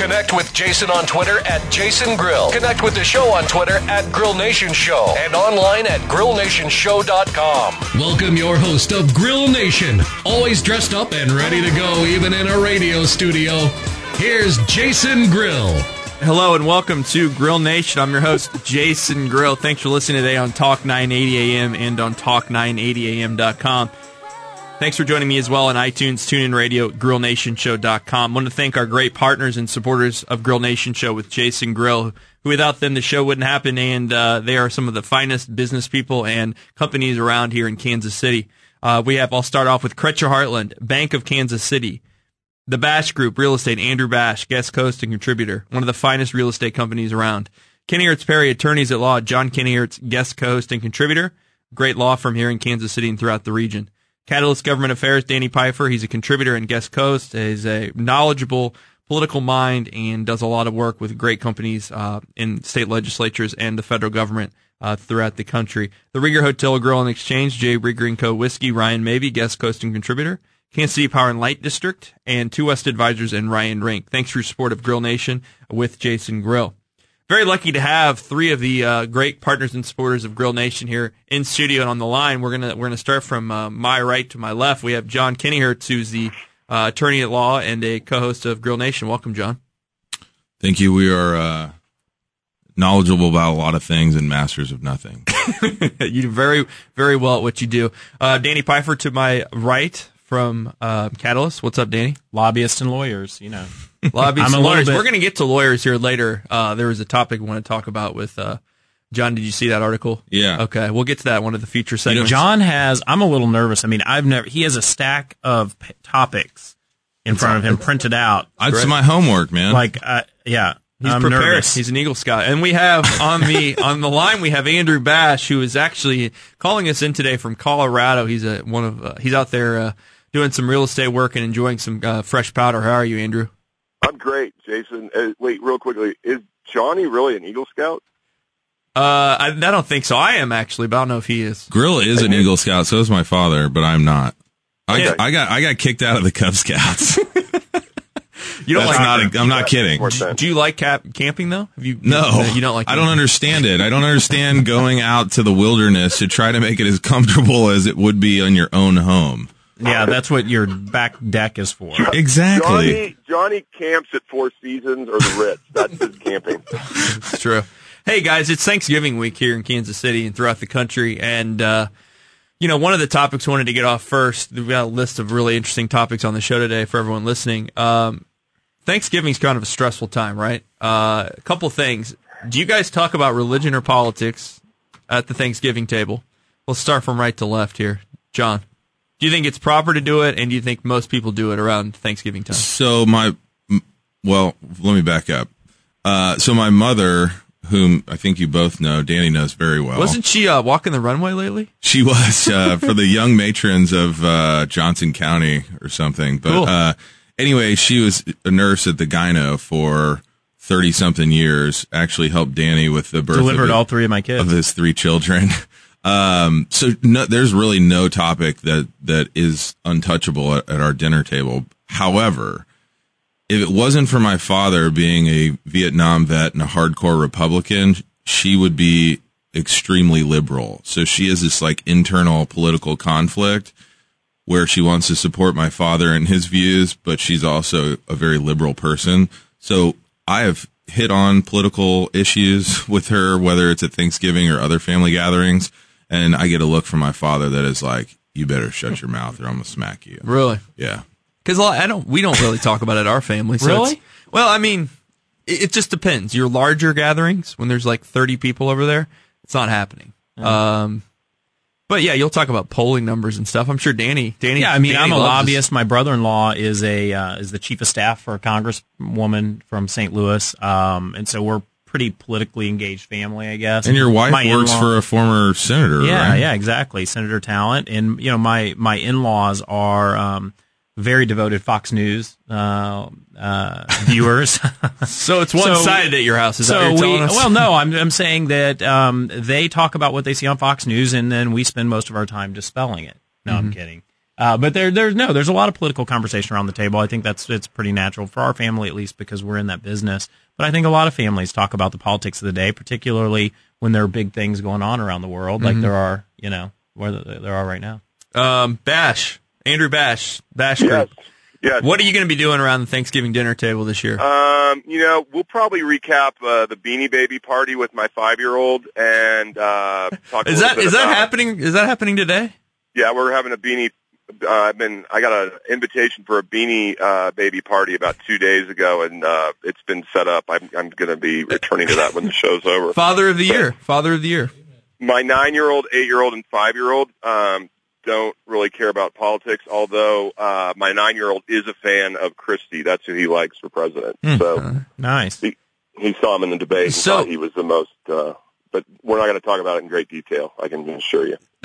Connect with Jason on Twitter at Jason Grill. Connect with the show on Twitter at Grill Nation Show and online at grillnationshow.com. Welcome your host of Grill Nation, always dressed up and ready to go, even in a radio studio. Here's Jason Grill. Hello and welcome to Grill Nation. I'm your host, Jason Grill. Thanks for listening today on Talk 980 AM and on Talk980am.com. Thanks for joining me as well on iTunes, TuneIn Radio, GrillNationShow.com. I want to thank our great partners and supporters of Grill Nation Show with Jason Grill, who without them the show wouldn't happen, and uh, they are some of the finest business people and companies around here in Kansas City. Uh, we have, I'll start off with Cretcher Heartland, Bank of Kansas City, the Bash Group, Real Estate, Andrew Bash, guest host and contributor, one of the finest real estate companies around. Kennyhertz Perry, attorneys at law, John Kennyhertz, guest host and contributor, great law firm here in Kansas City and throughout the region. Catalyst Government Affairs, Danny Pfeiffer. He's a contributor and guest host. He's a knowledgeable political mind and does a lot of work with great companies uh, in state legislatures and the federal government uh, throughout the country. The Rieger Hotel Grill and Exchange, J. Rieger and Co. Whiskey, Ryan Maybee, guest host and contributor. Kansas City Power and Light District, and Two West Advisors and Ryan Rink. Thanks for your support of Grill Nation with Jason Grill very lucky to have three of the uh, great partners and supporters of Grill Nation here in studio and on the line. We're gonna we're gonna start from uh, my right to my left. We have John Kennyhertz, who's the uh, attorney at law and a co-host of Grill Nation. Welcome, John. Thank you. We are uh, knowledgeable about a lot of things and masters of nothing. you do very very well at what you do. Uh, Danny Pfeiffer to my right from uh, Catalyst. What's up, Danny? Lobbyists and lawyers, you know. Lobbyists I'm and little lawyers. bit- We're going to get to lawyers here later. Uh, there was a topic we want to talk about with uh, John. Did you see that article? Yeah. Okay, we'll get to that in one of the future segments. John has. I'm a little nervous. I mean, I've never. He has a stack of p- topics in front of him printed out. It's my homework, man. Like, uh, yeah, He's I'm prepared. nervous. He's an Eagle Scout, and we have on the on the line we have Andrew Bash, who is actually calling us in today from Colorado. He's a one of uh, he's out there uh, doing some real estate work and enjoying some uh, fresh powder. How are you, Andrew? I'm great, Jason. Uh, wait, real quickly, is Johnny really an Eagle Scout? Uh, I, I don't think so. I am actually, but I don't know if he is. Grill is an Eagle Scout, so is my father, but I'm not. I, Yeah. I got I got kicked out of the Cub Scouts. You don't That's like? not. A, I'm not kidding. More sense. do you like cap, camping though? Have you? No, you don't like. I don't understand it. I don't understand going out to the wilderness to try to make it as comfortable as it would be on your own home. Yeah, that's what your back deck is for. Exactly. Johnny Johnny camps at Four Seasons or the Ritz. That's his camping. It's true. Hey guys, it's Thanksgiving week here in Kansas City and throughout the country, and uh, you know one of the topics we wanted to get off first. We've got a list of really interesting topics on the show today for everyone listening. Um, Thanksgiving's kind of a stressful time, right? Uh, a couple things. Do you guys talk about religion or politics at the Thanksgiving table? Let's start from right to left here, John. Do you think it's proper to do it, and do you think most people do it around Thanksgiving time? So my, well, let me back up. Uh, so my mother, whom I think you both know, Danny knows very well. Wasn't she uh, walking the runway lately? She was uh, for the young matrons of uh, Johnson County or something. But Cool. uh, anyway, she was a nurse at the gyno for thirty something years. Actually, helped Danny with the birth Delivered of, all three of my kids. of his three children. Um, so no, there's really no topic that that is untouchable at, at our dinner table. However, if it wasn't for my father being a Vietnam vet and a hardcore Republican, she would be extremely liberal. So she has this like internal political conflict where she wants to support my father and his views, but she's also a very liberal person. So I have hit on political issues with her, whether it's at Thanksgiving or other family gatherings, and I get a look from my father that is like, "You better shut your mouth, or I'm gonna smack you." Really? Yeah. Because I don't, we don't really talk about it our family. So Really? it's- well, I mean, it, it just depends. Your larger gatherings, when there's like 30 people over there, it's not happening. Um, But yeah, you'll talk about polling numbers and stuff. I'm sure Danny. Danny. Yeah, I mean, Danny I'm a loves lobbyist. My brother-in-law is a uh, is the chief of staff for a congresswoman from St. Louis, um, and so we're pretty politically engaged family, I guess. And your wife My works in-law- for a former senator, yeah, right? yeah, exactly, Senator Talent, and you know, my my in-laws are um, very devoted Fox News uh, uh, viewers. So it's one So- sided at your house. Is that so what you're we well, no, I'm I'm saying that um, they talk about what they see on Fox News, and then we spend most of our time dispelling it. No, Mm-hmm. I'm kidding. Uh, but there, there's no, there's a lot of political conversation around the table. I think that's it's pretty natural for our family at least because we're in that business. But I think a lot of families talk about the politics of the day, particularly when there are big things going on around the world, Mm-hmm. like there are, you know, where the- there are right now. Um, Bash, Andrew Bash, Bash Yes. Group. Yes. What are you going to be doing around the Thanksgiving dinner table this year? Um, you know, we'll probably recap uh, the Beanie Baby party with my five-year-old and uh, talk. is little that bit is that happening? Is that happening today? Yeah, we're having a beanie. Uh, I've been. I got an invitation for a beanie uh, baby party about two days ago, and uh, it's been set up. I'm, I'm going to be returning to that when the show's over. Father of the year. Father of the year. My nine-year-old, eight-year-old, and five-year-old um, don't really care about politics. Although uh, my nine-year-old is a fan of Christie. That's who he likes for president. So Nice. he he saw him in the debate and So- thought he was the most. Uh, but we're not going to talk about it in great detail. I can assure you.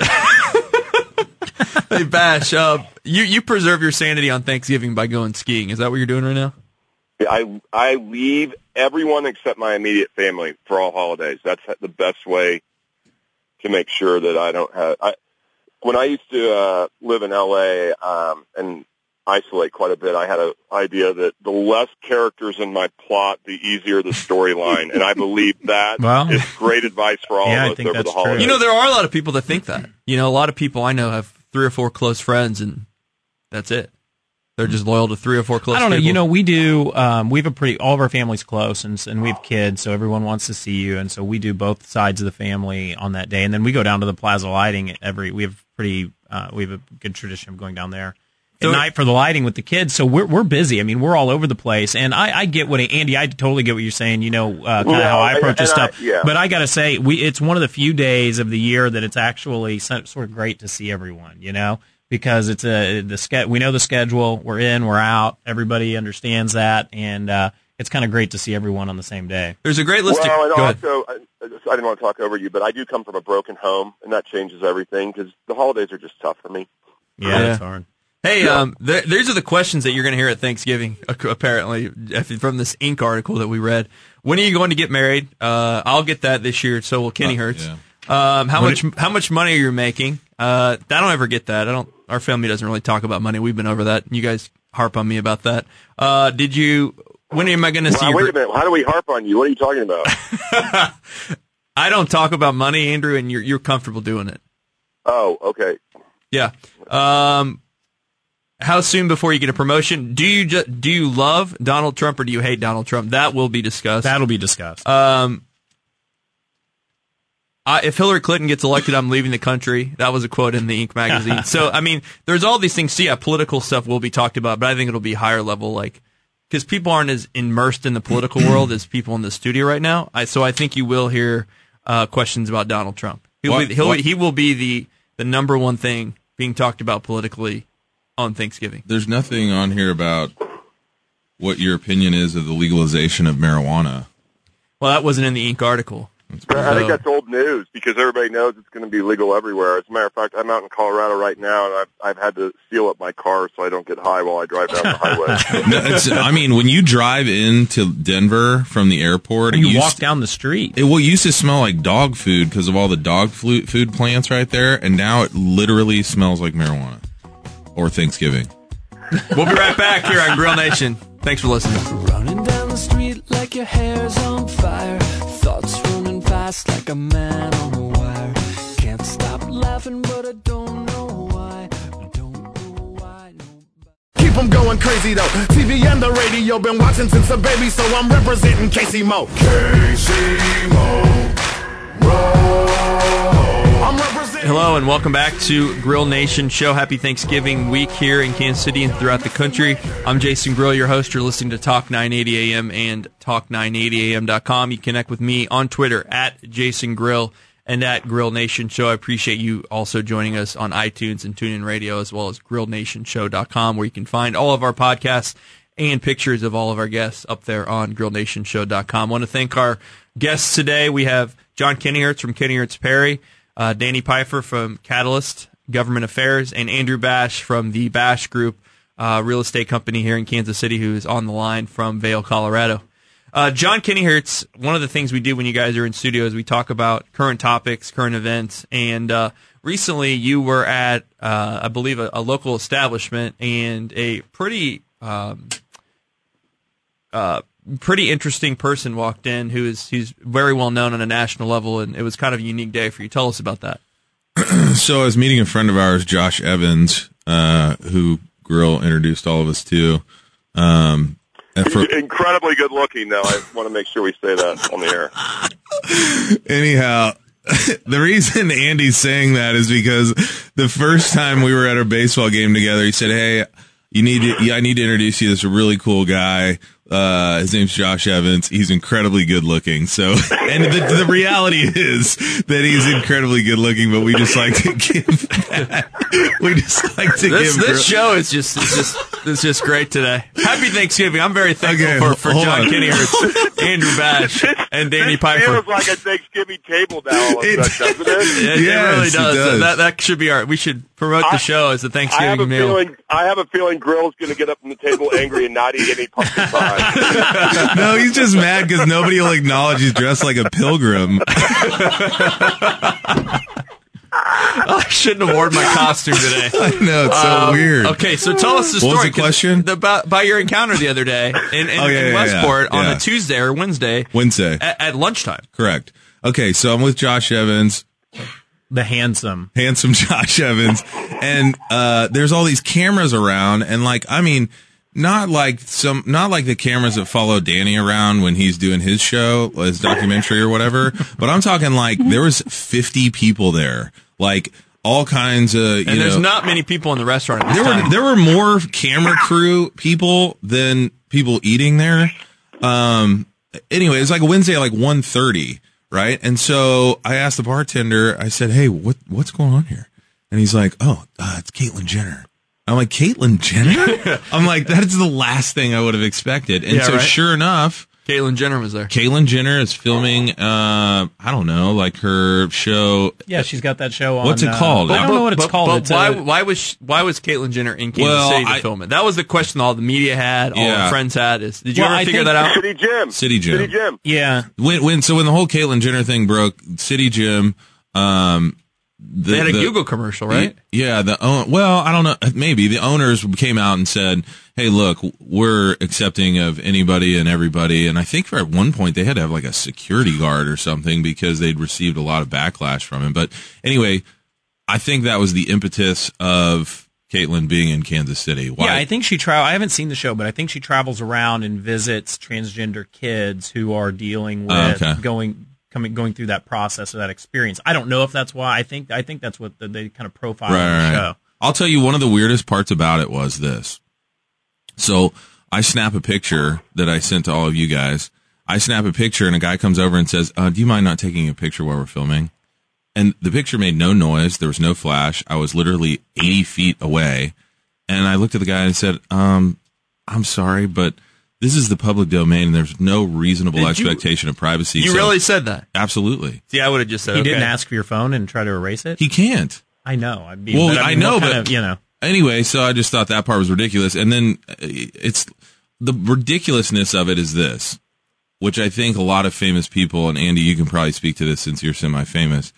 Hey Bash, uh, you you preserve your sanity on Thanksgiving by going skiing. Is that what you're doing right now? Yeah, I I leave everyone except my immediate family for all holidays. That's the best way to make sure that I don't have. I, when I used to uh, live in L.A. Um, and isolate quite a bit, I had an idea that the less characters in my plot, the easier the storyline, and I believe that Well- is great advice for all Yeah, of us over the that's true. holidays. You know, there are a lot of people that think that. You know, a lot of people I know have three or four close friends, and that's it. They're just loyal to three or four close. I don't know. people. You know, we do. Um, we have a pretty. All of our family's close, and and we have kids, so everyone wants to see you, and so we do both sides of the family on that day, and then we go down to the Plaza lighting every. We have pretty. Uh, we have a good tradition of going down there. So- at night for the lighting with the kids, so we're we're busy. I mean, we're all over the place, and I, I get what Andy. I totally get what you're saying. You know, uh, kind of No, how I approach this and I- stuff. yeah. But I got to say, we it's one of the few days of the year that it's actually sort of great to see everyone. You know, because it's a the ske- we know the schedule. We're in, we're out. Everybody understands that, and uh, it's kind of great to see everyone on the same day. there's a great list. Well, of, and go also, I, I just- I didn't want to talk over you, but I do come from a broken home, and that changes everything because the holidays are just tough for me. Yeah, Yeah. hard. Hey, um, th- these are the questions that you're going to hear at Thanksgiving. Apparently, if- from this Inc. article that we read. When are you going to get married? Uh, I'll get that this year. So will Kenny Uh, Hertz. yeah. Um, how much? how much money are you making? Uh, I don't ever get that. I don't. Our family doesn't really talk about money. We've been over that. You guys harp on me about that. Uh, did you? When am I going to see? Wow, your wait a minute. How do we harp on you? What are you talking about? I don't talk about money, Andrew, and you're you're comfortable doing it. oh, okay. Yeah. Um, how soon before you get a promotion? Do you ju- do you love Donald Trump or do you hate Donald Trump? That will be discussed. That'll be discussed. um, I, if Hillary Clinton gets elected, I'm leaving the country. That was a quote in the Inc. magazine. so, I mean, there's all these things. So, yeah, political stuff will be talked about, but I think it'll be higher level, like because people aren't as immersed in the political world as people in the studio right now. I, so, I think you will hear uh, questions about Donald Trump. He'll What- be, he'll, he will be the the number one thing being talked about politically on Thanksgiving. There's nothing on here about what your opinion is of the legalization of marijuana. Well, that wasn't in the Inc. article. I think that's old news because everybody knows it's going to be legal everywhere. As a matter of fact, I'm out in Colorado right now, and I've, I've had to seal up my car so I don't get high while I drive down the highway. No, it's, I mean, when you drive into Denver from the airport, it you used- walk down the street. It well it used to smell like dog food because of all the dog food plants right there, and now it literally smells like marijuana or Thanksgiving. We'll be right back here on Grill Nation. Thanks for listening. Running down the street like your hair's on fire. Thoughts running fast like a man on a wire. Can't stop laughing, but I don't know why. Don't know why. No. Keep 'em going crazy though. TV and the radio, been watching since a baby, so I'm representing Casey Mo. Casey Mo. Hello and welcome back to Grill Nation Show. Happy Thanksgiving week here in Kansas City and throughout the country. I'm Jason Grill, your host. You're listening to Talk 980 AM and Talk980am.com. You connect with me on Twitter at Jason Grill and at Grill Nation Show. I appreciate you also joining us on iTunes and TuneIn Radio as well as GrillNationShow.com where you can find all of our podcasts and pictures of all of our guests up there on GrillNationShow.com. I want to thank our guests today. We have John Kennyhertz from Kennyhertz Perry, uh, Danny Pfeiffer from Catalyst Government Affairs, and Andrew Bash from the Bash Group uh, real estate company here in Kansas City who is on the line from Vail, Colorado. Uh, John Kennyhertz, one of the things we do when you guys are in studio is we talk about current topics, current events, and uh, recently you were at, uh, I believe, a, a, local establishment and a pretty, um, uh, pretty interesting person walked in who is who's very well known on a national level, and it was kind of a unique day for you. Tell us about that. so I was meeting a friend of ours, Josh Evans, uh, who Grill introduced all of us to. Um, for, incredibly good looking, though. I want to make sure we say that on the air. Anyhow, the reason Andy's saying that is because the first time we were at our baseball game together, he said, "Hey, you need to, I need to introduce you to this really cool guy. Uh, his name's Josh Evans. He's incredibly good looking. So, and the, the reality is that he's incredibly good looking, but we just like to give We just like to this, give. This show is just, is just, is just great today. Happy Thanksgiving. I'm very thankful okay, for, for John Kennyhertz, Andrew Bash, and Danny this Piper. feels like a Thanksgiving table now, it, doesn't it? It, yes, it really does. It does. That, that should be our, we should promote the show as a Thanksgiving I have a meal. Feeling, I have a feeling Grill's going to get up from the table angry and not eat any pumpkin pie. no, he's just mad because nobody will acknowledge he's dressed like a pilgrim. I shouldn't have worn my costume today. I know it's so um, weird. Okay, so tell us the story. What was the question? The, about, about, your encounter the other day in, in, oh, yeah, in yeah, Westport yeah, on a Tuesday or Wednesday. Wednesday at, at lunchtime. Correct. Okay, so I'm with Josh Evans the handsome handsome Josh Evans and uh there's all these cameras around and like I mean not like some, not like the cameras that follow Danny around when he's doing his show, his documentary or whatever. But I'm talking like there was 50 people there, like all kinds of. You and there's know, not many people in the restaurant. there time. were there were more camera crew people than people eating there. Um. Anyway, it's like Wednesday at like 1.30, right? And so I asked the bartender. I said, "Hey, what what's going on here?" And he's like, "Oh, uh, it's Caitlyn Jenner." I'm like, Caitlyn Jenner? I'm like, that's the last thing I would have expected. And yeah, so right? sure enough, Caitlyn Jenner was there. Caitlyn Jenner is filming, uh, I don't know, like her show. Yeah, she's got that show on. What's it called? Uh, I don't know what it's but, called. But it's why, a, why was she, why was Caitlyn Jenner in Kansas well, City to I, film it? That was the question all the media had, all yeah. friends had. Is did you well, ever I figure that out? City Gym. City Gym. City Gym. Yeah. When when so when the whole Caitlyn Jenner thing broke, City Gym. Um, the, they had a the, Google commercial, right? The, yeah. The well, I don't know. Maybe the owners came out and said, "Hey, look, we're accepting of anybody and everybody." And I think for at one point they had to have like a security guard or something because they'd received a lot of backlash from him. But anyway, I think that was the impetus of Caitlyn being in Kansas City. Why? Yeah, I think she travel. I haven't seen the show, but I think she travels around and visits transgender kids who are dealing oh, with okay. going coming going through that process or that experience. I don't know if that's why. I think I think that's what the, they kind of profile right, on the show. I'll tell you one of the weirdest parts about it was this. So I snap a picture that I sent to all of you guys. I snap a picture and a guy comes over and says, uh, "Do you mind not taking a picture while we're filming?" And the picture made no noise. There was no flash. I was literally 80 feet away, and I looked at the guy and said, um, "I'm sorry, but." This is the public domain, and there's no reasonable Did expectation you, of privacy. You so really said that? Absolutely. See, I would have just said that. he okay. didn't ask for your phone and try to erase it. He can't. I know. I mean, well, I, mean, I, know, but of, you know. Anyway, so I just thought that part was ridiculous, and then uh, it's the ridiculousness of it is this, which I think a lot of famous people, and Andy, you can probably speak to this since you're semi-famous.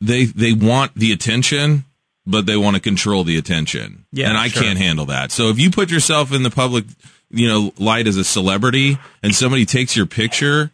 They they want the attention, but they want to control the attention. Yeah, and I sure. can't handle that. So if you put yourself in the public you know, light as a celebrity and somebody takes your picture,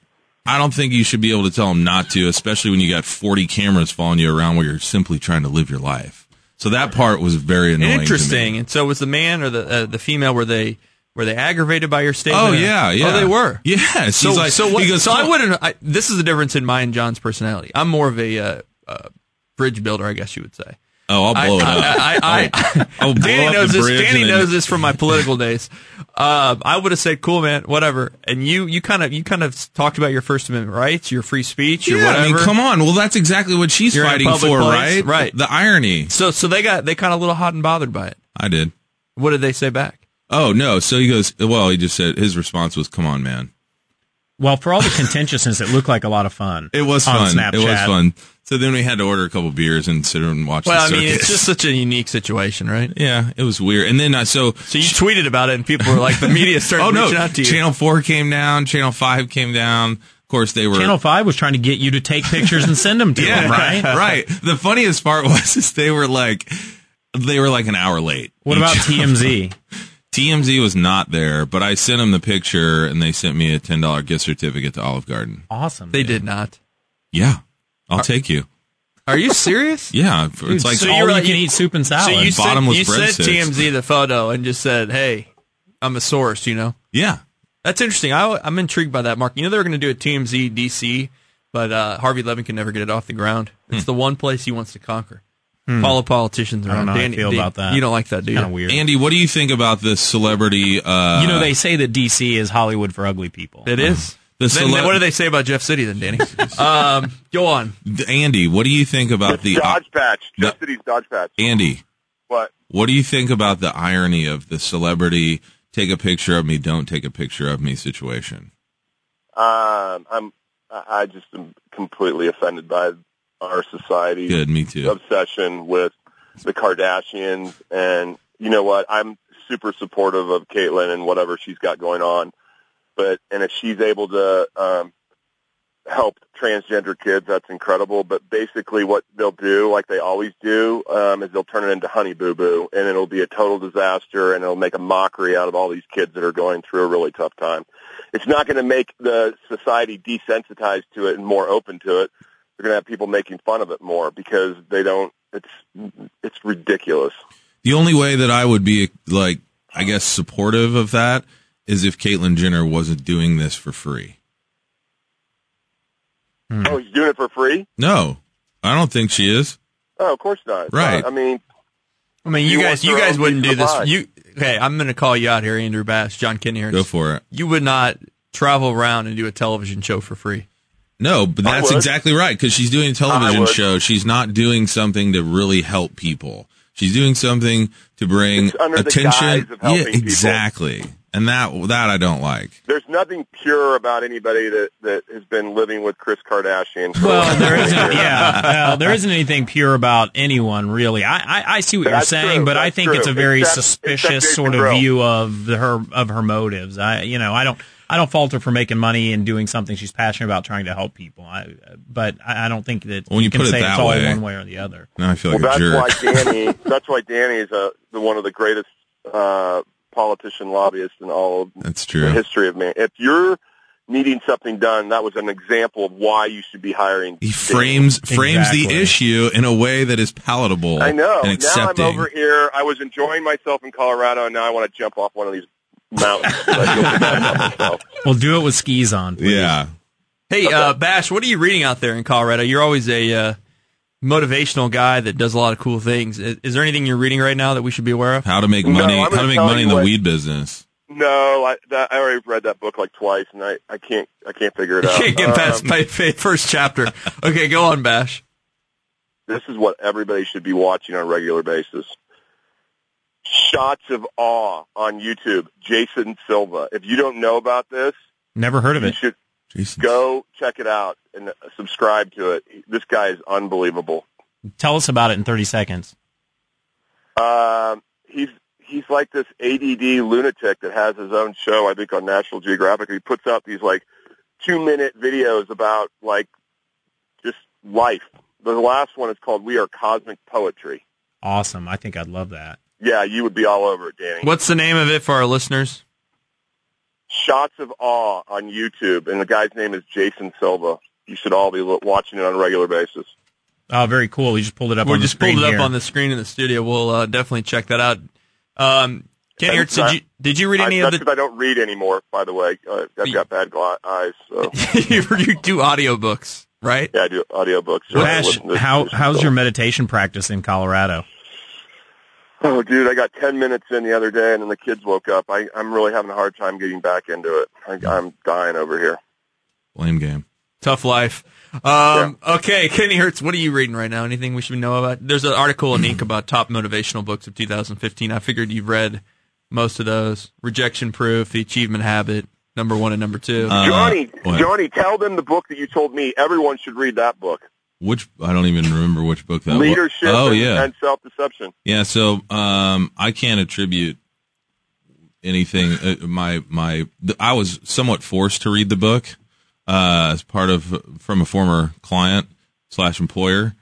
I don't think you should be able to tell them not to, especially when you got 40 cameras following you around where you're simply trying to live your life. So that part was very annoying. Interesting. And so was the man or the uh, the female were they were they aggravated by your statement? Oh yeah, yeah. Oh, they were. Yes. So like, so what, goes, so I wouldn't. I, this is the difference in my and John's personality. I'm more of a uh, uh, bridge builder, I guess you would say. Oh, I'll blow it up. I, I, I, I'll blow Danny up knows the this. Danny then- knows this from my political days. Uh, I would have said, "Cool, man, whatever." And you, you kind of, you kind of talked about your First Amendment rights, your free speech, your Yeah, whatever. I mean, come on. Well, that's exactly what she's You're fighting for, place, right? right. The irony. So, so they got they kind of a little hot and bothered by it. I did. What did they say back? Oh no. So he goes. Well, he just said his response was, "Come on, man." Well, for all the contentiousness, it looked like a lot of fun. It was on fun. Snapchat. It was fun. So then we had to order a couple beers and sit and watch. Well, I the mean, it's just such a unique situation, right? yeah, it was weird. And then I so So you tweeted about it, and people were like, the media started oh no, reaching out to you. Channel Four came down, Channel Five came down. Of course, they were Channel Five was trying to get you to take pictures and send them to them, right? right. The funniest part was is they were like they were like an hour late. What about TMZ? TMZ was not there, but I sent them the picture and they sent me a ten dollar gift certificate to Olive Garden. Awesome. They did not. Yeah, I'll take you. Are you serious? Yeah, it's like so you all were you like- can eat soup and salad. So you sent, bottomless you sent breadsticks. TMZ the photo and just said, "Hey, I'm a source," you know. yeah. That's interesting. I, I'm intrigued by that, Mark. You know they were going to do a TMZ DC, but uh, Harvey Levin can never get it off the ground. It's Hmm. the one place he wants to conquer. Follow politicians I don't around. know how I Danny- feel Dan- about that. You don't like that, do you? kind of weird. Andy, what do you think about this celebrity? Uh, you know, they say that DC is Hollywood for ugly people. It is. The Then, cele- what do they say about Jeff City then, Danny? um, go on. Andy, what do you think about the Dodge Patch. the- Just City's Dodge Patch. Andy? What? What do you think about the irony of the celebrity take a picture of me, don't take a picture of me situation? Um, I'm. I I just am completely offended by our society Good, me too. obsession with the Kardashians, and you know what? I'm super supportive of Caitlyn and whatever she's got going on. But and if she's able to um, help transgender kids, that's incredible. But basically, what they'll do, like they always do, um, is they'll turn it into Honey Boo Boo, and it'll be a total disaster, and it'll make a mockery out of all these kids that are going through a really tough time. It's not going to make the society desensitized to it and more open to it. They're going to have people making fun of it more because they don't. It's it's ridiculous. The only way that I would be like, I guess, supportive of that is if Caitlyn Jenner wasn't doing this for free. Oh, he's doing it for free? No, I don't think she is. Oh, of course not. Right. Uh, I mean, I mean, you You guys, you guys wouldn't do this. pie. You okay? I'm going to call you out here, Andrew Bass, John Kinney. here. Go for it. You would not travel around and do a television show for free. No, but that's exactly right because she's doing a television show. She's not doing something to really help people. She's doing something to bring It's under the attention. guise of helping yeah, people. exactly. And that that I don't like. there's nothing pure about anybody that that has been living with Kris Kardashian. For Well, there isn't. Yeah, well, there isn't anything pure about anyone really. I I, I see what That's you're saying, true, but I think true. it's a very Except- suspicious except sort of Grill. view of the, her of her motives. I you know I don't I don't fault her for making money and doing something she's passionate about, trying to help people. I but I, I don't think that When you can put it say that it's all way- one way or the other. Now I feel well, a that's jerk. why Danny. that's why Danny is a the, one of the greatest uh, politician lobbyist in all of That's the true. history of man. If you're needing something done, that was an example of why you should be hiring. He Danny. frames frames the issue in a way that is palatable I know. and Now I'm over here. I was enjoying myself in Colorado, and now I want to jump off one of these mountains. I feel bad about myself. Well, do it with skis on. Please. yeah. Hey, uh, Bash, what are you reading out there in Colorado? You're always a uh, motivational guy that does a lot of cool things. Is, is there anything you're reading right now that we should be aware of? How to make money? I'm how gonna make money in the what- weed business? No, I, that, I already read that book like twice, and I, I can't I can't figure it You out. can't get past Um, my fa- first chapter. Okay, go on, Bash. this is what everybody should be watching on a regular basis. Shots of awe on YouTube. Jason Silva. If you don't know about this, Never heard of you it. should Jason. go check it out and uh, subscribe to it. This guy is unbelievable. Tell us about it in 30 seconds. Um, he's he's like this ADD lunatic that has his own show. I think on National Geographic. He puts out these like two minute videos about like just life. The last one is called "We Are Cosmic Poetry." Awesome. I think I'd love that. Yeah, you would be all over it, Danny. What's the name of it for our listeners? Shots of Awe on YouTube, and the guy's name is Jason Silva. You should all be watching it on a regular basis. Oh, very cool. We just pulled it up We on the just pulled screen it up here. on the screen in the studio. We'll uh, definitely check that out. Um, Kenny, Thanks, did you did you read any that's of because I don't read anymore. By the way, uh, I've got bad gla- eyes. So you, you do audiobooks. right? Yeah, I do audiobooks. or I Bash, listen to- how how's your meditation practice in Colorado? Oh, dude, I got 10 minutes in the other day, and then the kids woke up. I, I'm really having a hard time getting back into it. I, I'm dying over here. Blame game. Tough life. Um, Okay, Kennyhertz, what are you reading right now? Anything we should know about? There's an article in Inc. about top motivational books of 2015. I figured you've read most of those. Rejection Proof, The Achievement Habit, number one and number two. Uh, Johnny, what? Johnny, tell them the book that you told me. Everyone should read that book. Which I don't even remember which book that was. Leadership Oh yeah, and self-deception. yeah. So um, I can't attribute anything. Uh, my my, I was somewhat forced to read the book uh, as part of from a former client slash employer.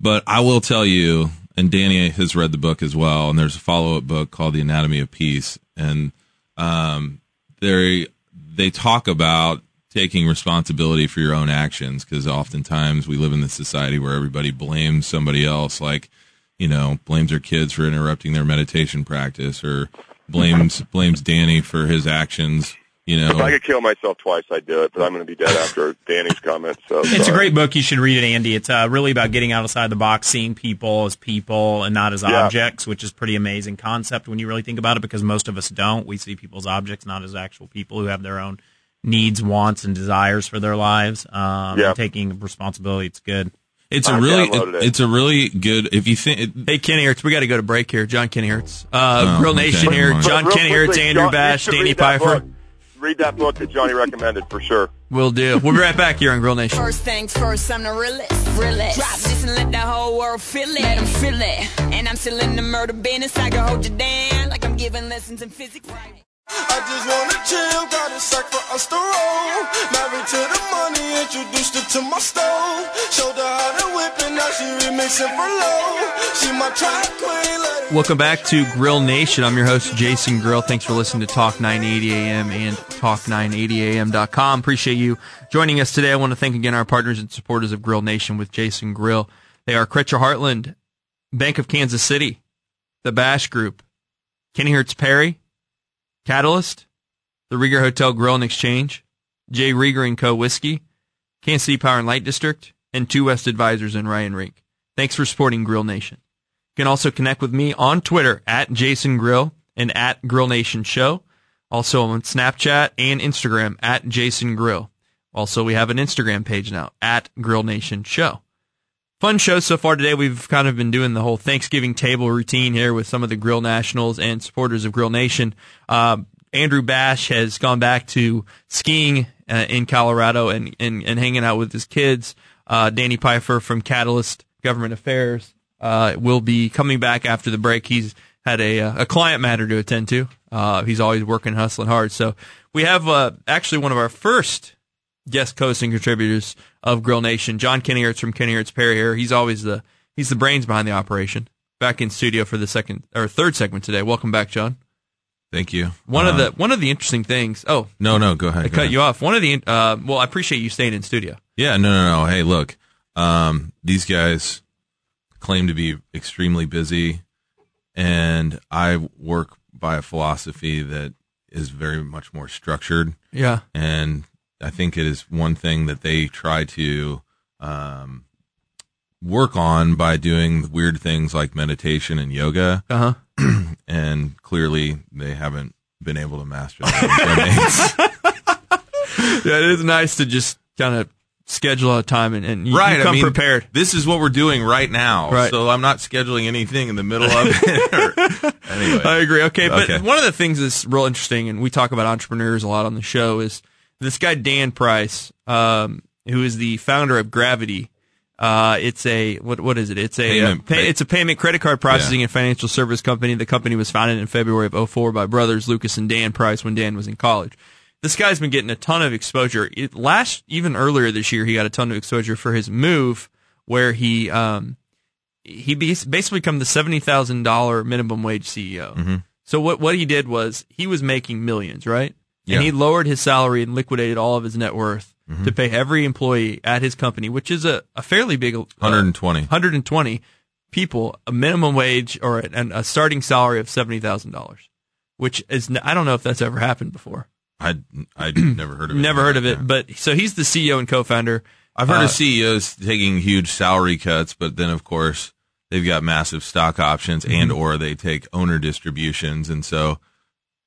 But I will tell you, and Danny has read the book as well. And there's a follow up book called The Anatomy of Peace, and um, they they talk about taking responsibility for your own actions because oftentimes we live in this society where everybody blames somebody else, like you know, blames their kids for interrupting their meditation practice, or blames blames Danny for his actions. You know, If I could kill myself twice, I'd do it, but I'm going to be dead after Danny's comments. So It's a great book. You should read it, Andy. It's uh, really about getting outside the box, seeing people as people and not as Yeah. objects, which is pretty amazing concept when you really think about it. Because most of us don't. We see people as objects, not as actual people who have their own needs, wants, and desires for their lives. Um, Yeah. taking responsibility. It's good. it's a I've really downloaded it. it's a really good if you think. Hey, Kennyhertz, we got to go to break here. John Kennyhertz. Uh, Oh, Grill okay. Nation here. John Real Kennyhertz, Andrew John, Bash, Danny read Pfeiffer. book. Read that book that Johnny recommended for sure. We'll do. We'll be right back here on Grill Nation. First things first, I'm the realest. realest. Drop this and let the whole world feel it. Let 'em feel it. And I'm still in the murder business. I can hold you down like I'm giving lessons in physics. Right? Sack for us to roll. Married to the money, introduced her to my stove. Showed her how to whip now she remixing for low. She my track queen, Welcome back to Grill Nation. I'm your host, Jason Grill. Thanks for listening to Talk 980 AM and Talk980AM.com. Appreciate you joining us today. I want to thank again our partners and supporters of Grill Nation with Jason Grill. They are Cretcher Heartland, Bank of Kansas City, the Bash Group, Kennyhertz Perry, Catalyst, the Rieger Hotel Grill and Exchange, J. Rieger and Co. Whiskey, Kansas City Power and Light District, and Two West Advisors in Ryan Rink. Thanks for supporting Grill Nation. You can also connect with me on Twitter at Jason Grill and at Grill Nation Show. Also on Snapchat and Instagram at Jason Grill. Also, we have an Instagram page now at Grill Nation Show. Fun show so far today. We've kind of been doing the whole Thanksgiving table routine here with some of the Grill Nationals and supporters of Grill Nation. Uh, Andrew Bash has gone back to skiing uh, in Colorado and, and, and hanging out with his kids. Uh, Danny Pfeiffer from Catalyst Government Affairs uh, will be coming back after the break. He's had a, uh, a client matter to attend to. Uh, he's always working, hustling hard. So we have uh, actually one of our first guest hosts and contributors of Grill Nation, John Kennyhertz from Kennyhertz Perry here. He's always the he's the brains behind the operation. Back in studio for the second or third segment today. Welcome back, John. Thank you. One of Uh, the one of the interesting things. Oh, no, no, go ahead. I go cut ahead. you off. One of the uh, well, I appreciate you staying in studio. Yeah, no, no, no. Hey, look, um, these guys claim to be extremely busy, and I work by a philosophy that is very much more structured. Yeah, And I think it is one thing that they try to um, work on by doing weird things like meditation and yoga. uh huh. And clearly, they haven't been able to master that. Yeah, it is nice to just kind of schedule a time and, and you, right. you come I mean, prepared. This is what we're doing right now. Right. So I'm not scheduling anything in the middle of it. or- anyway. I agree. Okay, but Okay. one of the things that's real interesting, and we talk about entrepreneurs a lot on the show, is this guy Dan Price, um, who is the founder of Gravity. Uh, it's a what? What is it? It's a Payment- uh, pay, it's a payment credit card processing Yeah. and financial service company. The company was founded in February of 04 by brothers Lucas and Dan Price when Dan was in college. This guy's been getting a ton of exposure. It, last, even earlier this year, he got a ton of exposure for his move, where he um, he basically become the seventy thousand dollar minimum wage CEO. Mm-hmm. So what what he did was he was making millions, right? Yeah. And he lowered his salary and liquidated all of his net worth Mm-hmm. to pay every employee at his company, which is a, a fairly big uh, 120. 120 people a minimum wage or a, a starting salary of seventy thousand dollars, which is I don't know if that's ever happened before. I I never heard of it. Never heard of Yeah. it, but so he's the CEO and co-founder. I've heard Uh, of CEOs taking huge salary cuts, but then of course they've got massive stock options Mm-hmm. and or they take owner distributions, and so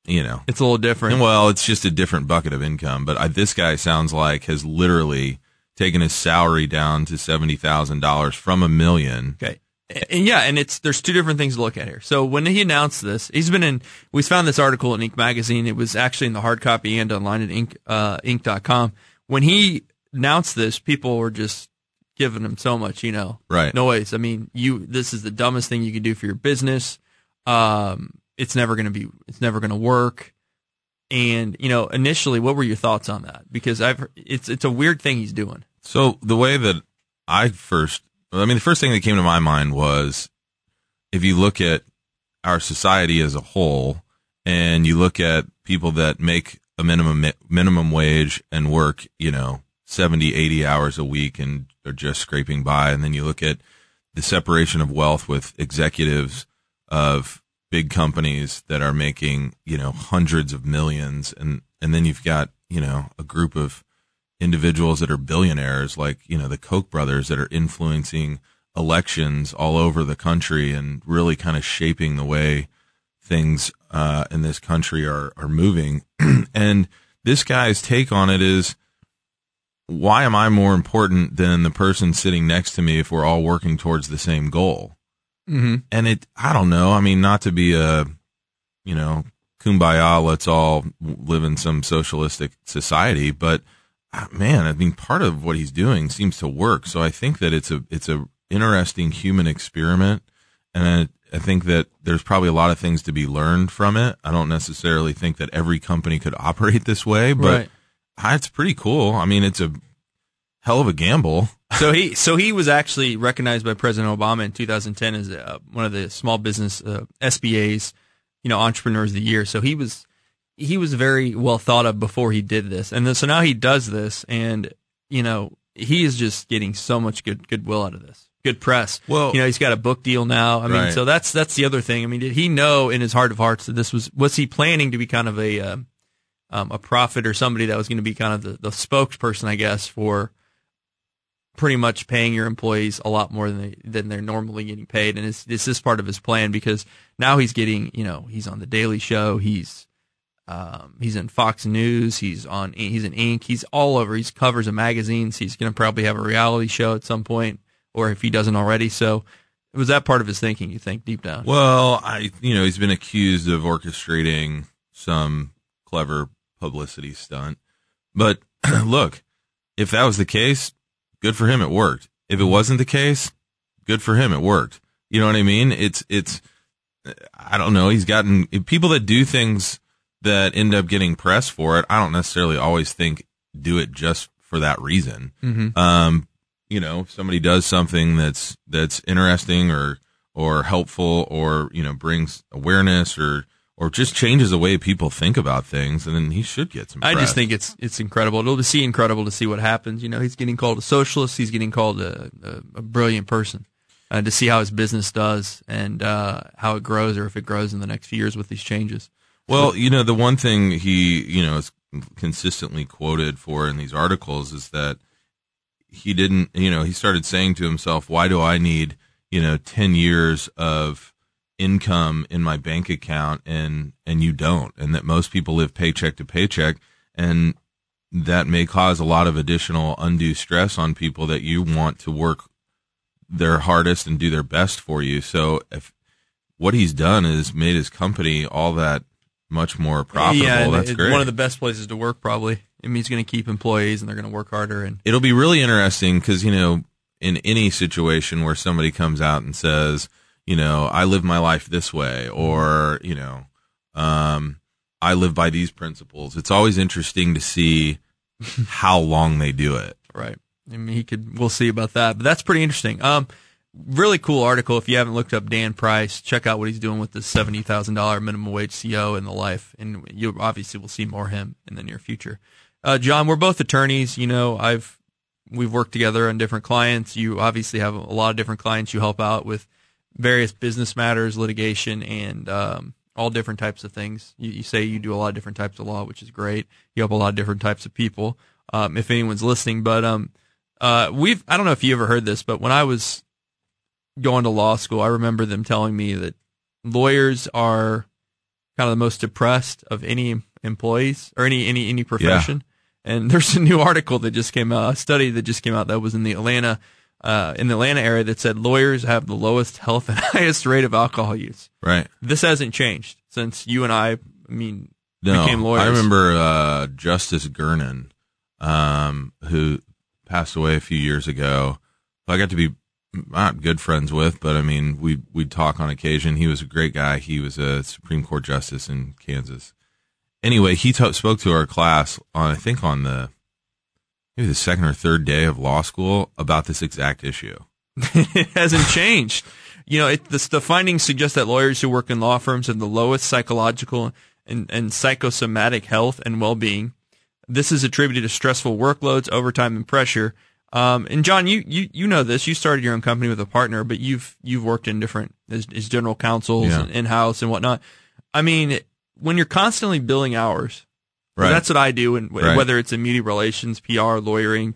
you know It's a little different. Well, it's just a different bucket of income. But I, this guy sounds like has literally taken his salary down to seventy thousand dollars from a million. Okay. And yeah, and it's there's two different things to look at here. So when he announced this, he's been in. We found this article in Inc. magazine. It was actually in the hard copy and online at Inc. Uh, Inc.com. When he announced this, people were just giving him so much, you know, Right. noise. I mean, you this is the dumbest thing you can do for your business. Um, it's never going to be. It's never going to work. And you know, initially, what were your thoughts on that? Because I've it's it's a weird thing he's doing. So the way that I first, I mean, the first thing that came to my mind was if you look at our society as a whole and you look at people that make a minimum minimum wage and work, you know, 70, 80 hours a week and are just scraping by. And then you look at the separation of wealth with executives of big companies that are making, you know, hundreds of millions. And, and then you've got, you know, a group of individuals that are billionaires, like, you know, the Koch brothers that are influencing elections all over the country and really kind of shaping the way things uh, in this country are, are moving. and this guy's take on it is, why am I more important than the person sitting next to me if we're all working towards the same goal? Mm-hmm. And it, I don't know. I mean, not to be a, you know, kumbaya, let's all live in some socialistic society, but uh, man, I mean, part of what he's doing seems to work. So I think that it's a, it's a interesting human experiment. And I, I think that there's probably a lot of things to be learned from it. I don't necessarily think that every company could operate this way, but Right. ah, it's pretty cool. I mean, it's a hell of a gamble. so he so he was actually recognized by President Obama in 2010 as uh, one of the small business uh, SBA's you know entrepreneurs of the year. So he was he was very well thought of before he did this, and then, so now he does this, and you know he is just getting so much good goodwill out of this, good press. Well- you know he's got a book deal now. I mean, Right. so that's that's the other thing. I mean, did he know in his heart of hearts that this was was he planning to be kind of a um, um, a prophet or somebody that was going to be kind of the, the spokesperson, I guess, for pretty much paying your employees a lot more than they than they're normally getting paid, and it's, this is part of his plan because now he's getting, you know, he's on the Daily Show, he's um, he's in Fox News, he's on he's in Inc, he's all over. He's covers of magazines. He's going to probably have a reality show at some point, or if he doesn't already. So, was that part of his thinking? You think deep down? Well, I you know he's been accused of orchestrating some clever publicity stunt, but look, if that was the case, good for him. It worked. If it wasn't the case, good for him. It worked. You know what I mean? It's it's I don't know. He's gotten people that do things that end up getting press for it. I don't necessarily always think do it just for that reason. Mhm. Um, you know, if somebody does something that's that's interesting or or helpful or you know brings awareness or or just changes the way people think about things, and then he should get some. I just think it's it's incredible. It'll see incredible to see what happens. You know, he's getting called a socialist. He's getting called a, a, a brilliant person. Uh, to see how his business does and uh, how it grows, or if it grows in the next few years with these changes. Well, you know, the one thing he, you know, is consistently quoted for in these articles is that he didn't, you know, he started saying to himself, why do I need, you know, 10 years of income in my bank account and, and you don't? And that most people live paycheck to paycheck. And that may cause a lot of additional undue stress on people that you want to work their hardest and do their best for you. So if what he's done is made his company all that much more profitable. yeah, That's great. one of the best places to work. Probably. I mean, he's going to keep employees, and they're going to work harder. And It'll be really interesting because you know, in any situation where somebody comes out and says, you know, I live my life this way, or you know, um, I live by these principles. It's always interesting to see how long they do it. Right. I mean, he could. We'll see about that, but that's pretty interesting. Um, really cool article. If you haven't looked up Dan Price, check out what he's doing with the seventy thousand dollar minimum wage CO and the life, and you obviously will see more of him in the near future. Uh, John, we're both attorneys. You know, I've we've worked together on different clients. You obviously have a lot of different clients you help out with various business matters, litigation, and um, all different types of things. You, you say you do a lot of different types of law, which is great. You help a lot of different types of people. Um, if anyone's listening, but um, Uh, we've I don't know if you ever heard this, but when I was going to law school, I remember them telling me that lawyers are kind of the most depressed of any employees or any any any profession. And there's a new article that just came out, a study that just came out that was in the Atlanta uh, in the Atlanta area that said lawyers have the lowest health and highest rate of alcohol use. Right. This hasn't changed since you and I, I mean, No, became lawyers. I remember uh, Justice Gernon, um, who passed away a few years ago. I got to be not good friends with, but I mean, we we'd talk on occasion. He was a great guy. He was a Supreme Court justice in Kansas. Anyway, he ta- spoke to our class on I think on the maybe the second or third day of law school about this exact issue. it hasn't changed. You know, it, the, the findings suggest that lawyers who work in law firms have the lowest psychological and, and psychosomatic health and well-being. This is attributed to stressful workloads, overtime, and pressure. Um, and John, you, you, you know this. You started your own company with a partner, but you've you've worked in different as, as general counsels Yeah. in house and whatnot. I mean, when you're constantly billing hours, Right. that's what I do, and Right. whether it's in media relations, PR, lawyering,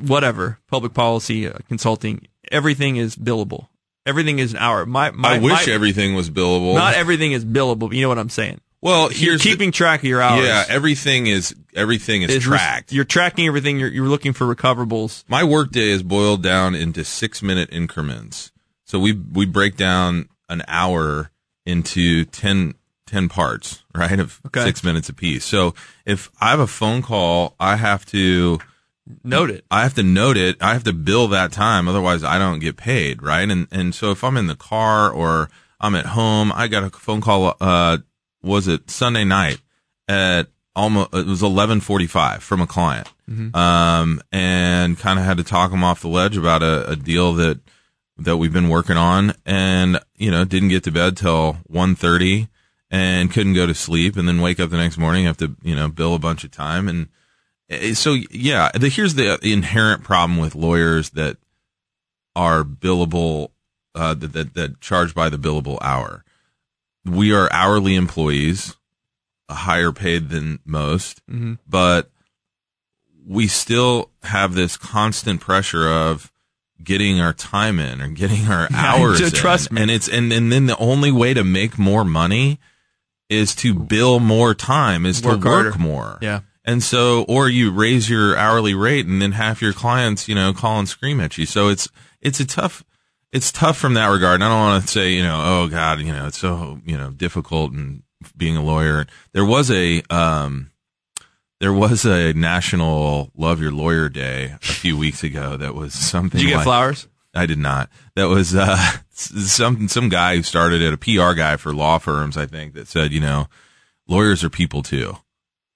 whatever, public policy, uh, consulting, everything is billable. Everything is an hour. My, my I wish my- everything was billable. not everything is billable. But you know what I'm saying? well, You're here's the- keeping track of your hours. yeah, everything is everything is, tracked. You're tracking everything. You're, you're looking for recoverables. My workday is boiled down into six minute increments. So we we break down an hour into 10, 10 parts, right? Of Okay. six minutes apiece. So if I have a phone call, I have to Note it. I have to note it. I have to bill that time, otherwise I don't get paid, right? And and so if I'm in the car or I'm at home, I got a phone call. Uh, was it Sunday night at almost? It was 11:45 from a client, um, and kind of had to talk him off the ledge about a, a deal that that we've been working on, and you know didn't get to bed till 1:30 and couldn't go to sleep, and then wake up the next morning have to you know bill a bunch of time and. Uh, So yeah, the, here's the inherent problem with lawyers that are billable, uh, that, that that charge by the billable hour. We are hourly employees, higher paid than most, Mhm. but we still have this constant pressure of getting our time in or getting our Yeah, hours in. trust me. and it's and, and then the only way to make more money is to bill more time is Work to work harder. more Yeah. and so, or you raise your hourly rate and then half your clients, you know, call and scream at you. So it's, it's a tough, it's tough from that regard. And I don't want to say, you know, oh God, you know, it's so, you know, difficult and being a lawyer. There was a, um, there was a national love your lawyer day a few weeks ago that was something Did you get like- flowers? I did not. That was uh, some some guy who started it, a PR guy for law firms, I think, that said, you know, lawyers are people too.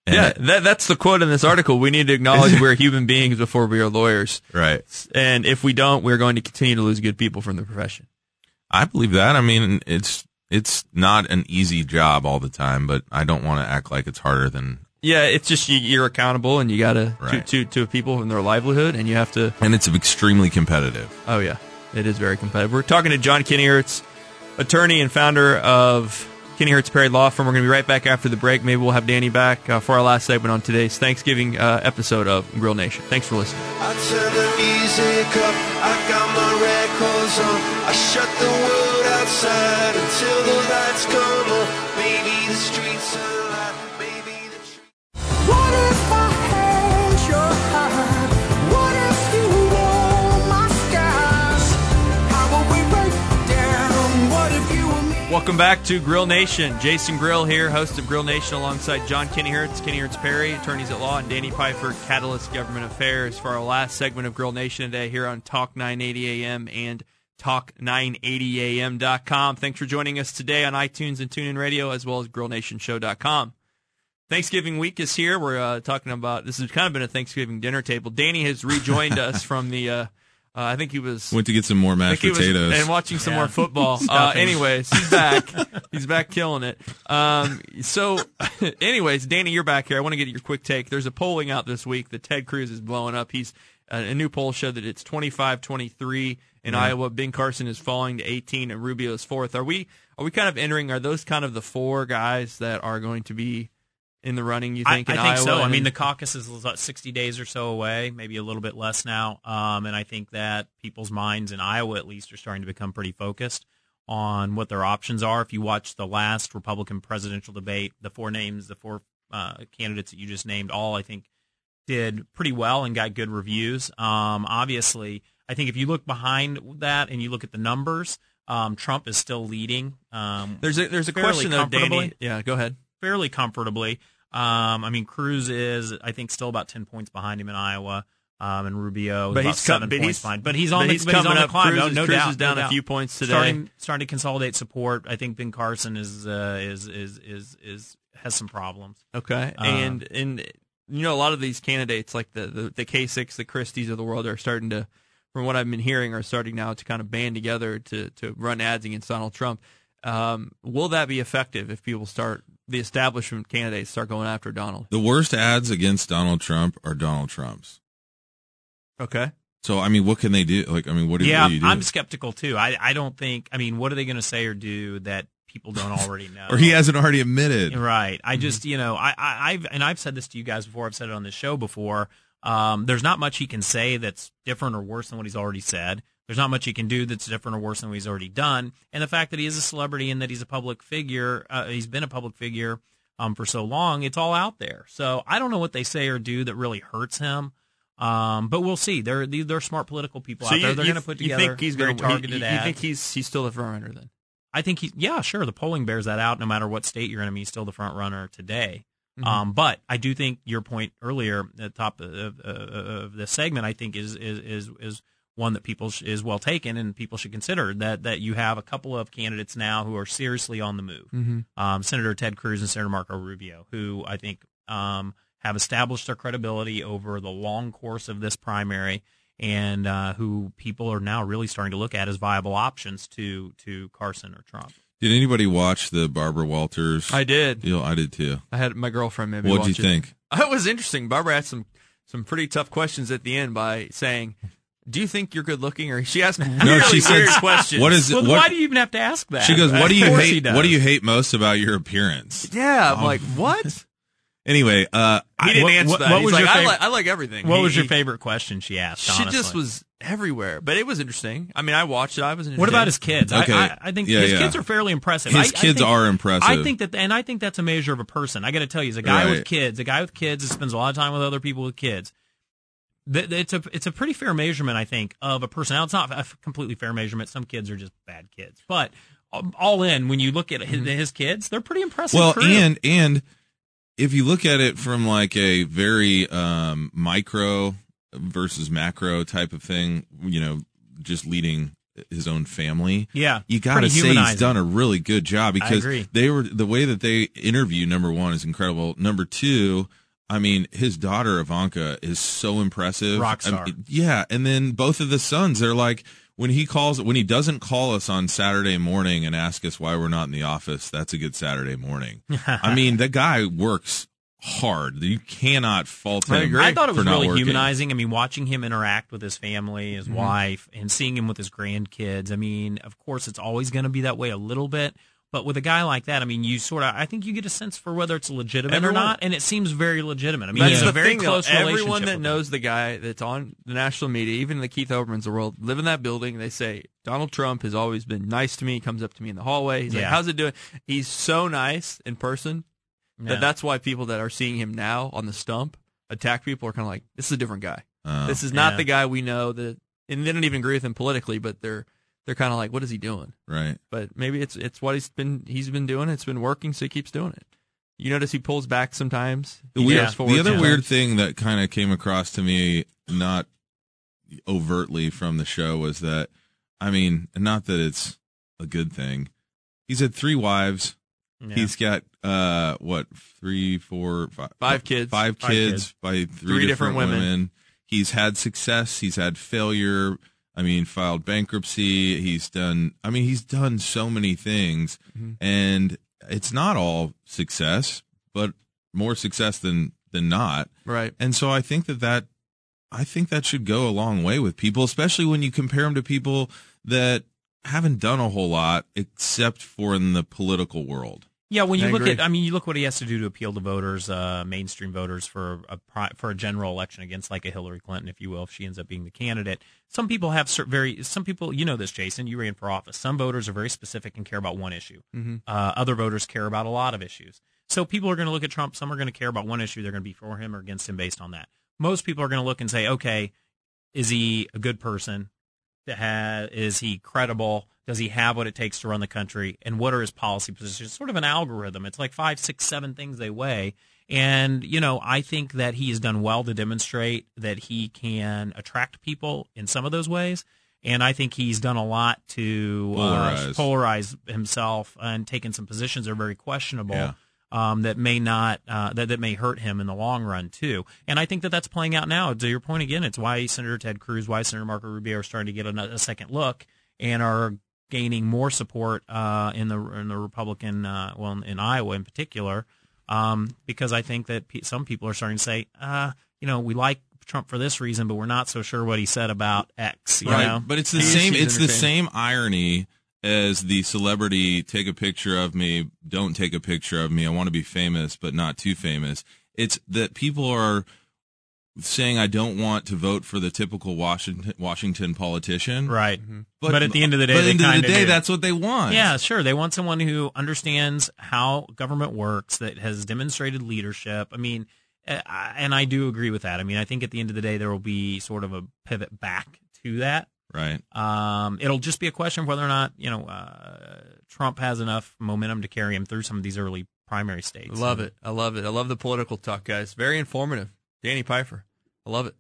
And- yeah, that, that's the quote in this article. We need to acknowledge we're human beings before we are lawyers. right. And if we don't, we're going to continue to lose good people from the profession. I believe that. I mean, it's it's not an easy job all the time, but I don't want to act like it's harder than. Yeah, it's just you, you're accountable and you got to, to, to people and their livelihood and you have to, And it's extremely competitive. oh yeah, it is very competitive. We're talking to John Kennyhertz, attorney and founder of Kennyhertz Perry Law Firm. We're going to be right back after the break. Maybe we'll have Danny back uh, for our last segment on today's Thanksgiving uh, episode of Grill Nation. Thanks for listening. I turn the music up, I got my records on. I shut the world outside until the lights come Welcome back to Grill Nation. Jason Grill here, host of Grill Nation, alongside John Kennyhertz, Kenny Hertz Perry, attorneys at law, and Danny Pfeiffer, Catalyst Government Affairs, for our last segment of Grill Nation today here on Talk 980 AM and Talk980am.com. Thanks for joining us today on iTunes and TuneIn Radio, as well as GrillNationShow.com. Thanksgiving week is here. We're uh, talking about this has kind of been a Thanksgiving dinner table. Danny has rejoined us from the. Uh, uh, I think he was Went to get some more mashed think he was- potatoes. and watching some Yeah. more football. uh, anyways, he's back. he's back killing it. Um, so, anyways, Danny, you're back here. I want to get your quick take. There's a polling out this week that Ted Cruz is blowing up. He's uh, a new poll showed that it's 25-23 in Iowa. Ben Carson is falling to 18, and Rubio is fourth. Are we are we kind of entering? Are those kind of the four guys that are going to be in the running? You I, think? I in think Iowa so. I mean, the caucus is about 60 days or so away, maybe a little bit less now. Um, and I think that people's minds in Iowa, at least, are starting to become pretty focused on what their options are. If you watch the last Republican presidential debate, the four names, the four uh, candidates that you just named, all I think did pretty well and got good reviews. Um, obviously, I think if you look behind that and you look at the numbers, um, Trump is still leading. Um, there's a there's a question though, Danny. Yeah, go ahead. Fairly comfortably. Um, I mean, Cruz is, I think, still about ten points behind him in Iowa, um, and Rubio is But he's com- seven but points he's- behind. But he's on but the, he's but he's on the climb. Cruz no, is- no Cruz doubt. is down no a doubt. few points today. Starting, starting to consolidate support. I think Ben Carson is uh, is, is is is has some problems. Okay, Um, and and you know a lot of these candidates like the the, the Kasichs, the Christies of the world are starting to, from what I've been hearing, are starting now to kind of band together to to run ads against Donald Trump. Um, will that be effective if people start the establishment candidates start going after Donald? The worst ads against Donald Trump are Donald Trump's. Okay, So I mean, what can they do? Like, I mean, what do, yeah, what do you do? I'm skeptical too. I I don't think. I mean, what are they going to say or do that people don't already know? or he hasn't already admitted. Right. I just, you know, I, I, I've and I've said this to you guys before. I've said it on this show before. Um, there's not much he can say that's different or worse than what he's already said. There's not much he can do that's different or worse than what he's already done. And the fact that he is a celebrity and that he's a public figure, uh, he's been a public figure um, for so long, it's all out there. So I don't know what they say or do that really hurts him. Um, but we'll see. They're they're smart political people out there. They're going to put together you think he's very going to targeted you, ads. you think he's he's still the front runner then? I think he, yeah, sure. The polling bears that out. No matter what state you're in, I mean, he's still the front runner today. Mhm. Um, but I do think your point earlier at the top of, of, of the segment, I think is is is, is one that people sh- is well taken and people should consider that that you have a couple of candidates now who are seriously on the move. Mhm. Um, Senator Ted Cruz and Senator Marco Rubio, who I think um, have established their credibility over the long course of this primary. And uh, who people are now really starting to look at as viable options to to Carson or Trump. Did anybody watch the Barbara Walters? I did. deal? I did too. I had my girlfriend maybe. What'd you watch it. think? It was interesting. Barbara asked some some pretty tough questions at the end by saying, "Do you think you're good looking?" Or she asked really she said, questions. What is Well, what? why do you even have to ask that? she goes, "What do you Of course he hate? What do you hate most about your appearance?" Yeah, I'm Oh. like, what? Anyway, uh, He didn't answer what- that. what He's was like, your I, favorite- like, I like everything. What He- was your favorite question she asked? She just was everywhere, but it was interesting. I mean, I watched it. I was. What about his kids? Okay. I, I, I think Yeah, his yeah. kids are fairly impressive. His I- I kids think- are impressive. I think that, and I think that's a measure of a person. I got to tell you, he's a guy with kids, a guy with kids that spends a lot of time with other people with kids. Th- It's a it's a pretty fair measurement, I think, of a person. Now, it's not a completely fair measurement. Some kids are just bad kids, but um, all in, when you look at his, his kids, they're pretty impressive. well, career. and and if you look at it from like a very um, micro versus macro type of thing, you know, just leading his own family. Yeah, you got to say he's done a really good job because they were the way that they interview. Number one is incredible. Number two. I mean, his daughter Ivanka is so impressive. Rock I mean, star. yeah, and then both of the sons, they're like when he calls when he doesn't call us on Saturday morning and ask us why we're not in the office. That's a good Saturday morning. I mean, the guy works hard. You cannot fault him. I thought it was really working. humanizing. I mean, watching him interact with his family, his Mhm. wife, and seeing him with his grandkids. I mean, of course, it's always going to be that way a little bit. But with a guy like that, I mean, you sort of, I think you get a sense for whether it's legitimate Everyone- or not, and it seems very legitimate. I mean, That's he's the a very thing, though. close Everyone that with knows the guy that's on the national media, even the Keith Olbermans of the world, live in that building. They say Donald Trump has always been nice to me. He comes up to me in the hallway. He's like, Yeah. "How's it doing?" He's so nice in person Yeah. that that's why people that are seeing him now on the stump attack people are kind of like, "This is a different guy. Uh, this is not Yeah. the guy we know." That and they don't even agree with him politically, but they're they're kind of like, "What is he doing?" right. But maybe it's it's what he's been he's been doing. It's been working, so he keeps doing it. You notice he pulls back sometimes. The, weird, the other weird thing that kind of came across to me, not overtly from the show, was that I mean, not that it's a good thing. He's had three wives. Yeah. He's got uh what three, four, five, Five kids. five Five kids kids. by three, Three different different, women. women. He's had success. He's had failure. I mean, filed bankruptcy. He's done. I mean, he's done so many things, Mhm. and it's not all success, but more success than than not. right. And so I think that that I think that should go a long way with people, especially when you compare them to people that haven't done a whole lot except for in the political world. Yeah, when you I look agree. at, I mean, you look what he has to do to appeal to voters, uh, mainstream voters for a for a general election against like a Hillary Clinton, if you will, if she ends up being the candidate. Some people have cer- very, some people, you know this, Jason, you ran for office. Some voters are very specific and care about one issue. Mhm. Uh, other voters care about a lot of issues. So people are going to look at Trump. Some are going to care about one issue. They're going to be for him or against him based on that. Most people are going to look and say, okay, is he a good person? Have, is he credible? Does he have what it takes to run the country? And what are his policy positions? It's sort of an algorithm. It's like five, six, seven things they weigh. And, you know, I think that he has done well to demonstrate that he can attract people in some of those ways. And I think he's done a lot to uh, Polarize. polarize himself and taken some positions that are very questionable Yeah. Um, that may not uh, that that may hurt him in the long run too. And I think that that's playing out now. To your point again, it's why Senator Ted Cruz, why Senator Marco Rubio are starting to get a, a second look and are gaining more support uh, in the in the Republican uh, well in, Iowa in particular. Um, because I think that pe- some people are starting to say, uh, you know, we like Trump for this reason, but we're not so sure what he said about X. You right. know, But it's the He same. It's the same irony as the celebrity take a picture of me, don't take a picture of me. I want to be famous, but not too famous. It's that people are saying I don't want to vote for the typical Washington Washington politician. right. But at the end of the day, but they at the end of the day, do. that's what they want. Yeah, sure. They want someone who understands how government works, that has demonstrated leadership. I mean, uh, and I do agree with that. I mean, I think at the end of the day, there will be sort of a pivot back to that. Right. Um, it'll just be a question of whether or not you know uh, Trump has enough momentum to carry him through some of these early primary states. I love it. I love it. I love the political talk, guys. Very informative. Danny Pfeiffer. I love it.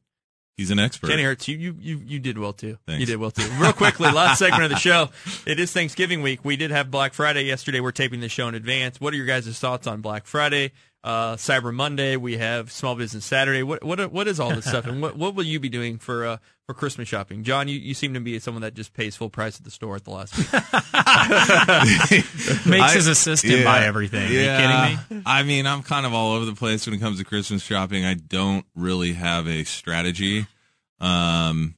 He's an expert. Jenny Hertz, you, you you you did well too. Thanks. You did well too. Real quickly, last segment of the show. It is Thanksgiving week. We did have Black Friday yesterday. We're taping the show in advance. What are your guys' thoughts on Black Friday? Uh, Cyber Monday. We have Small Business Saturday. What what what is all this stuff, and what what will you be doing for uh, for Christmas shopping? John, you, you seem to be someone that just pays full price at the store at the last week. Makes I- his assistant buy everything. Are you kidding me? I mean, I'm kind of all over the place when it comes to Christmas shopping. I don't really have a strategy. Um,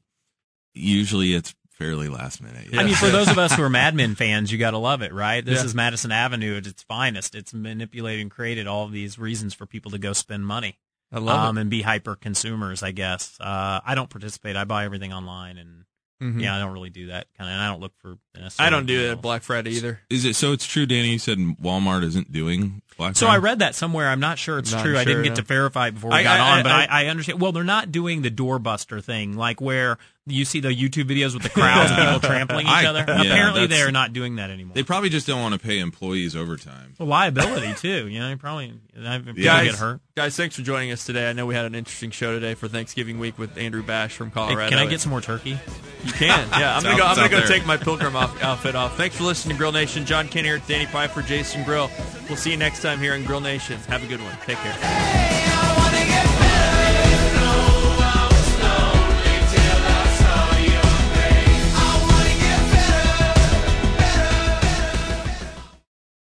usually it's fairly last minute. I mean, for those of us who are Mad Men fans, you got to love it, right? This Yeah. is Madison Avenue at its finest. It's manipulated and created all these reasons for people to go spend money. I love um, and be hyper consumers, I guess. Uh, I don't participate. I buy everything online, and Mhm. yeah, I don't really do that kind of. And I don't look for. I don't do it at Black Friday either. Is it so? It's true, Danny. You said Walmart isn't doing Black So Friday? I read that somewhere. I'm not sure it's Not true. I didn't get no. to verify it before we I- got I- on, but I- I, I understand. Well, they're not doing the doorbuster thing, like where you see the YouTube videos with the crowds of people trampling each I- other. yeah, Apparently, they're not doing that anymore. They probably just don't want to pay employees overtime. Well, liability too. You know, you probably if people Yeah. get hurt. Guys, thanks for joining us today. I know we had an interesting show today for Thanksgiving week with Andrew Bash from Hey, Colorado. can I get some more turkey? You can. Yeah, I'm gonna go. I'm gonna go there. take my pilgrim off, outfit off. Thanks for listening to Grill Nation. John Kenny here, Danny Pfeiffer, Jason Grill. We'll see you next time here on Grill Nation. Have a good one. Take care.